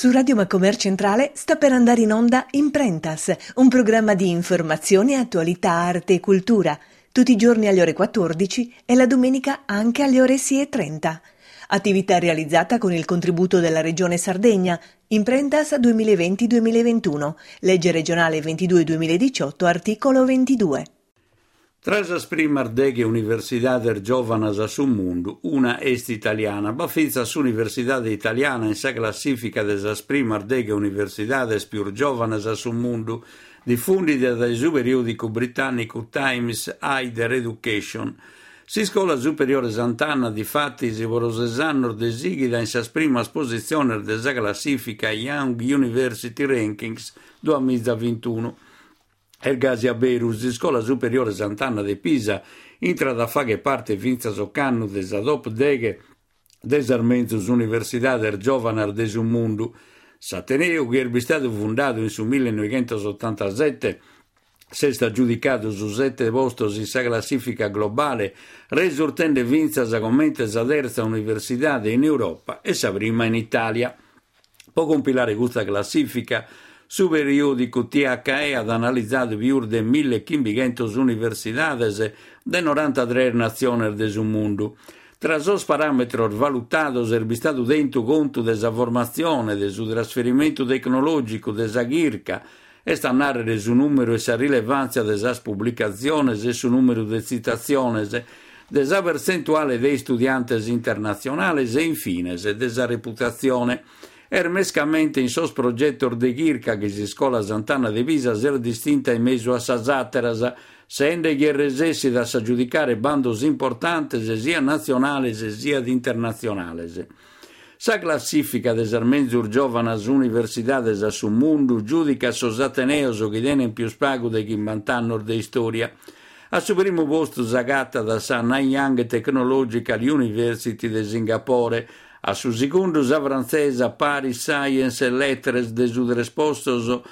Su Radio Macomer Centrale sta per andare in onda Imprentas, un programma di informazione, attualità, arte e cultura, tutti i giorni alle ore 14 e la domenica anche alle ore 6.30. Attività realizzata con il contributo della Regione Sardegna, Imprentas 2020-2021, legge regionale 22-2018, articolo 22. Tras as primas deghe universidades giovanas a su mundu, una est italiana, bafizza su universidade italiana in sa classifica des as primas deghe universidades più giovanas a su mundu, diffundita dal periodico britannico Times Higher Education, si scuola superiore Sant'Anna di fatti si vorosesannor desigida in sa prima posizione della classifica Young University Rankings 2021 Ergasia Berus, di Scuola Superiore Sant'Anna de Pisa, intra da fare parte vinza soccanno des adop deghe des armenzus Università del Giovanar des Mundu. S'Ateneo, che è stato fondato in su 1987, se sta giudicato su sette posti in sa classifica globale, risultando vinza come sa terza università in Europa e sa prima in Italia. Può compilare questa classifica su periodico THE ha analizzato più di 1500 universidades de 93 nazioni del mondo. Tra sos parametros valutados è stato dentro conto della formazione, del trasferimento tecnologico, della ghirca, e sta narrare su numero e sa rilevanza delle pubblicazioni e su numero di citazioni, della percentuale dei studenti internazionali e infine della reputazione Ermescamente in sos progetto de Ghirca che si scola Sant'Anna de Visa ser distinta in mezzo a Sazateras, sende che resessi da giudicare bandos importanti sia nazionali sia internazionali. Sa classifica des armenzur giovanas universidades a su mundu giudica sos ateneos che tenen più spago de chi mantannor de storia. A su primo posto zagata da sa Nanyang Technological University de Singapore, a su secondo sa francesa Paris Science and Letters de su respostos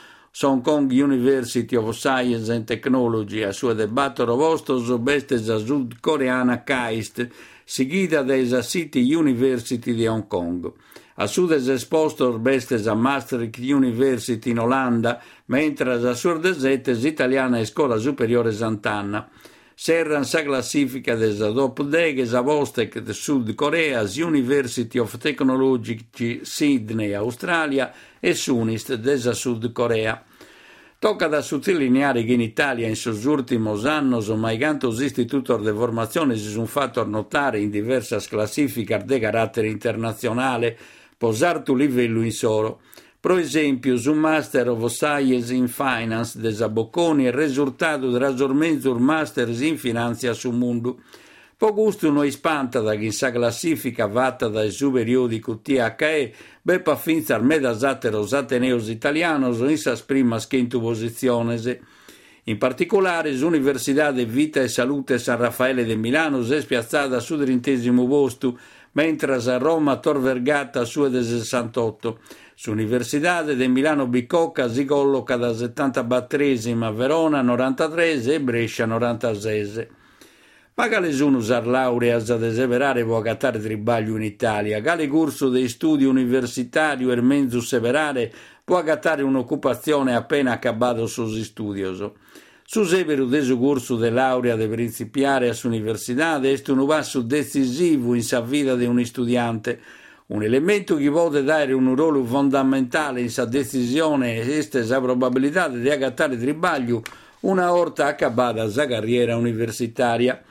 Hong Kong University of Science and Technology, a sua debattero vostos bestes a sudcoreana KAIST, seguita da City University di Hong Kong. A sud espostos bestes a Maastricht University in Olanda, mentre a sud esettes italiana e scuola superiore Sant'Anna serran sa classifica des adop deges a de Sud Corea, University of Technology Sydney, Australia e Sunist des Sud Corea. Tocca da sottolineare che in Italia in sus ultimos annos maigantos istitutos de formazione si sono fatto notare in diverse classifiche di carattere internazionale, posartu livello in solo. Por esempio, o Master of Science in Finance de Zabocconi é risultato do aggiornamento dos Masters in Finanza sul mundo. Po gusto no espanta da chissà classifica fatta dal superiodico THE, beppa finza armeda zateros ateneos italianos in sas primas quinto posizionese. In particolare, l'Università di Vita e Salute San Raffaele de Milano si è spiazzata su trentesimo posto, mentre a Roma Tor Vergata su 68. Su Universidade de Milano Bicocca si colloca da 70 battesimi a Verona 93 e Brescia 96. Ma Galesun usar laurea ad eseverare può accattare tribaglio in Italia. Gale curso dei studi universitari e menzu severare può accattare un'occupazione appena accabato sus studioso. Su severo desu curso de laurea de principiare a su universidade est un passo decisivo in sa vita di un studiante, un elemento che può dare un ruolo fondamentale in sa decisione e sa probabilità di agattare tribaglio una volta accabata sa carriera universitaria.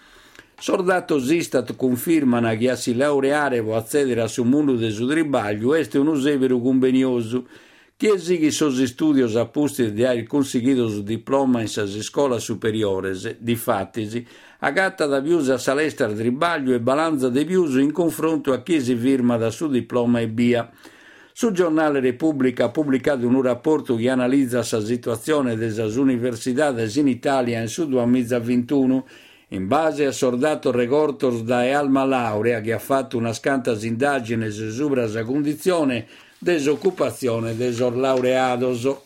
Sordato Zistat confermano che a si laureare può accedere a su mondo del suo tribaglio, è un severo convenioso Chiesi che sos studios appusti di aver conseguito su diploma in sas scuola superiores, di fattisi, agatta da viusa salestra tribaglio e balanza de viuso in confronto a chi si firma da su diploma e via. Sul giornale Repubblica ha pubblicato un rapporto che analizza la situazione delle università in Italia in su 2021 in base a sordato regortos da Alma Laurea che ha fatto una scanta indagine su la condizione desoccupazione des laureados.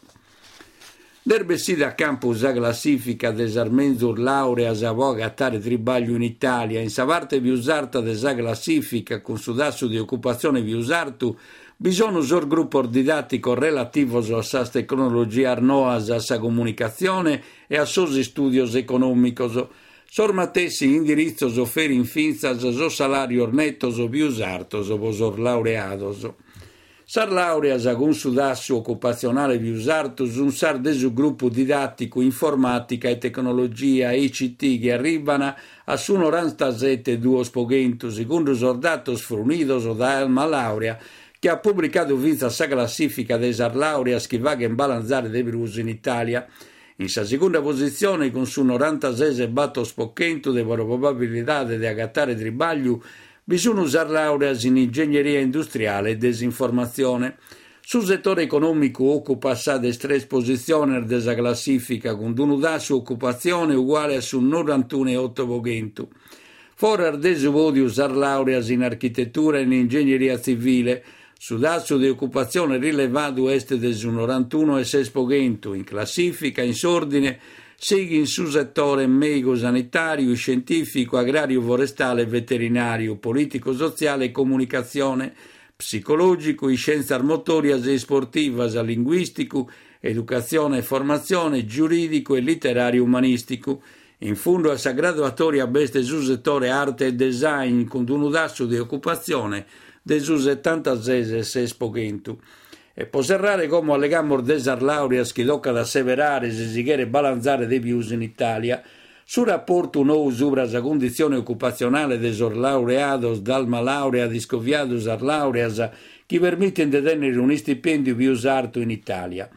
Derbessida campus a classifica des armenzur laureas a voga tribaglio in Italia, in sa parte più usata desa classifica con sudasso di occupazione più usato, bisogna usare gruppo didattico relativo a sa tecnologia arnoas, a sa comunicazione e a suoi studi economici. Sormatessi indirizzo offeri in finza so salario netto so più usarto so vosor laureados. Sar laurea con sudasso occupazionale più usato un sar desu gruppo didattico informatica e tecnologia ICT che arrivano a su 97 duo spogento secondo sordatos frunidos da Alma Laurea che ha pubblicato vinta sa classifica dei sar laureas che va a balanzare dei virus in Italia. In sa seconda posizione con su 96 batto spoccento de probabilità di agattare tribaglio bisogna usare laureas in ingegneria industriale e disinformazione. Sul settore economico occupa sa de tre posizioni della classifica con un'unità su occupazione uguale a su 91,8 vogento. Fuori ardeso vuole usare laureas in architettura e in ingegneria civile, su dato di occupazione rilevato est del 91,6 vogento, in classifica, in sordine, segui in su settore medico-sanitario, scientifico, agrario, forestale, veterinario, politico-sociale e comunicazione, psicologico, scienze motorias e sportivas, linguistico, educazione e formazione, giuridico e letterario umanistico. In fondo a sa graduatoria beste su settore arte e design con un udasso di occupazione de su 76 e 6 spoghentu. E può serrare come allegamos desar laureas che tocca da severare se si chiede balanzare dei pius in Italia, su rapporto nou subra la condizione occupazionale desor laureados dalma laurea discoviados ar laureas che permette di tenere un stipendio più usato in Italia.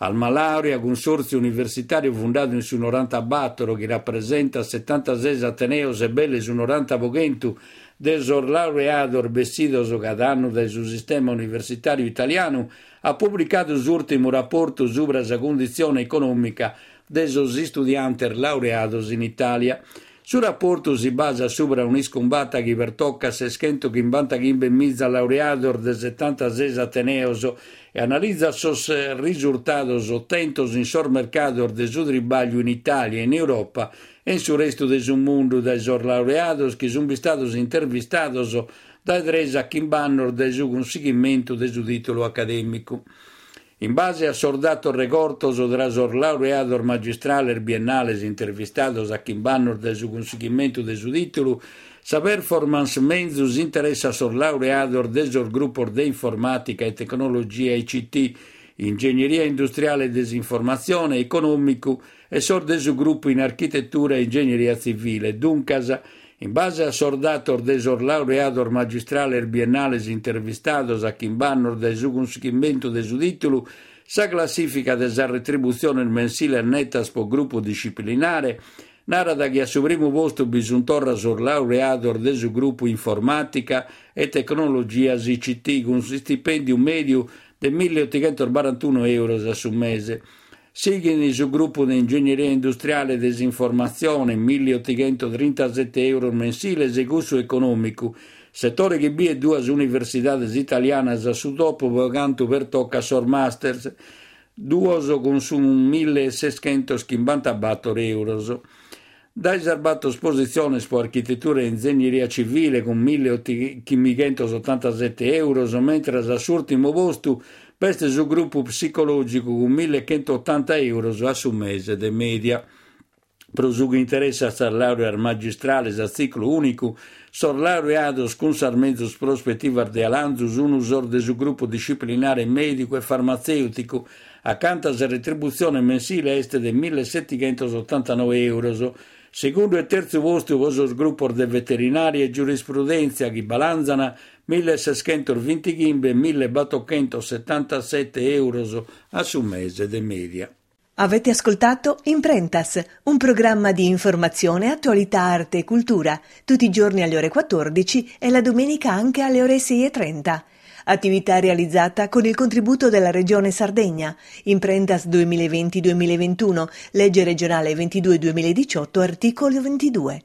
Alma Laurea, consorzio universitario fondato in su 90 Battoro, che rappresenta 76 Ateneos e belle su 90 Voghentu, desor laureador vestidos cada anno del suo sistema universitario italiano, ha pubblicato l'ultimo rapporto sobre la condizione economica dei studianti laureados in Italia. Su rapporto si basa sobre un'iscombata che per tocca se schento che in mizza laureador del 76 Ateneos e analizza sos risultados ottentos in sor mercato de su tribaglio in Italia e in Europa e in su resto del mondo dai sor laureados che sono stados intervistados da Dresa Kimbannor del suo conseguimento del suo titolo accademico. In base a sordato regortoso drasor laureador magistrale biennales intervistados a Kimbannor del suo conseguimento del suo titolo, sa performance menzus interessa sor laureador del gruppo de informatica e tecnologia ICT, ingegneria industriale e disinformazione, economico e sor del gruppo in architettura e ingegneria civile, duncasa in base a sordator desor laureador magistrale biennales intervistados a Kimbannor de su conseguimento de su titolo, sa classifica desa retribuzione mensile nettas po gruppo disciplinare, narada che a suo primo posto bisuntorra sor laureador de su gruppo informatica e tecnologia ICT con stipendio medio di 1841 euro a su mese. Seguono sul gruppo di ingegneria industriale e disinformazione, 1837 euro mensile, esecusso economico, settore che bi e due università italiane su dopo vaganto per tocca sor masters, due con su 1650 euro. Da riservato esposizione su architettura e ingegneria civile con 1587 euro, mentre all'ultimo posto è un gruppo psicologico con 1180 euro a su mese de media. Prosugo interessa a laurea magistrale a ciclo unico, sor laureados con sarmentos prospettiva de alanzus un usor de su gruppo disciplinare medico e farmaceutico, accanto a retribuzione mensile este de 1789 euro, Secondo il terzo posto, il gruppo di veterinaria e giurisprudenza che balanzano 1620 gimbe e 1877 euro a su mese di media. Avete ascoltato Imprentas, un programma di informazione, attualità, arte e cultura, tutti i giorni alle ore 14 e la domenica anche alle ore 6.30 attività realizzata con il contributo della Regione Sardegna, Imprentas 2020-2021, legge regionale 22-2018, articolo 22.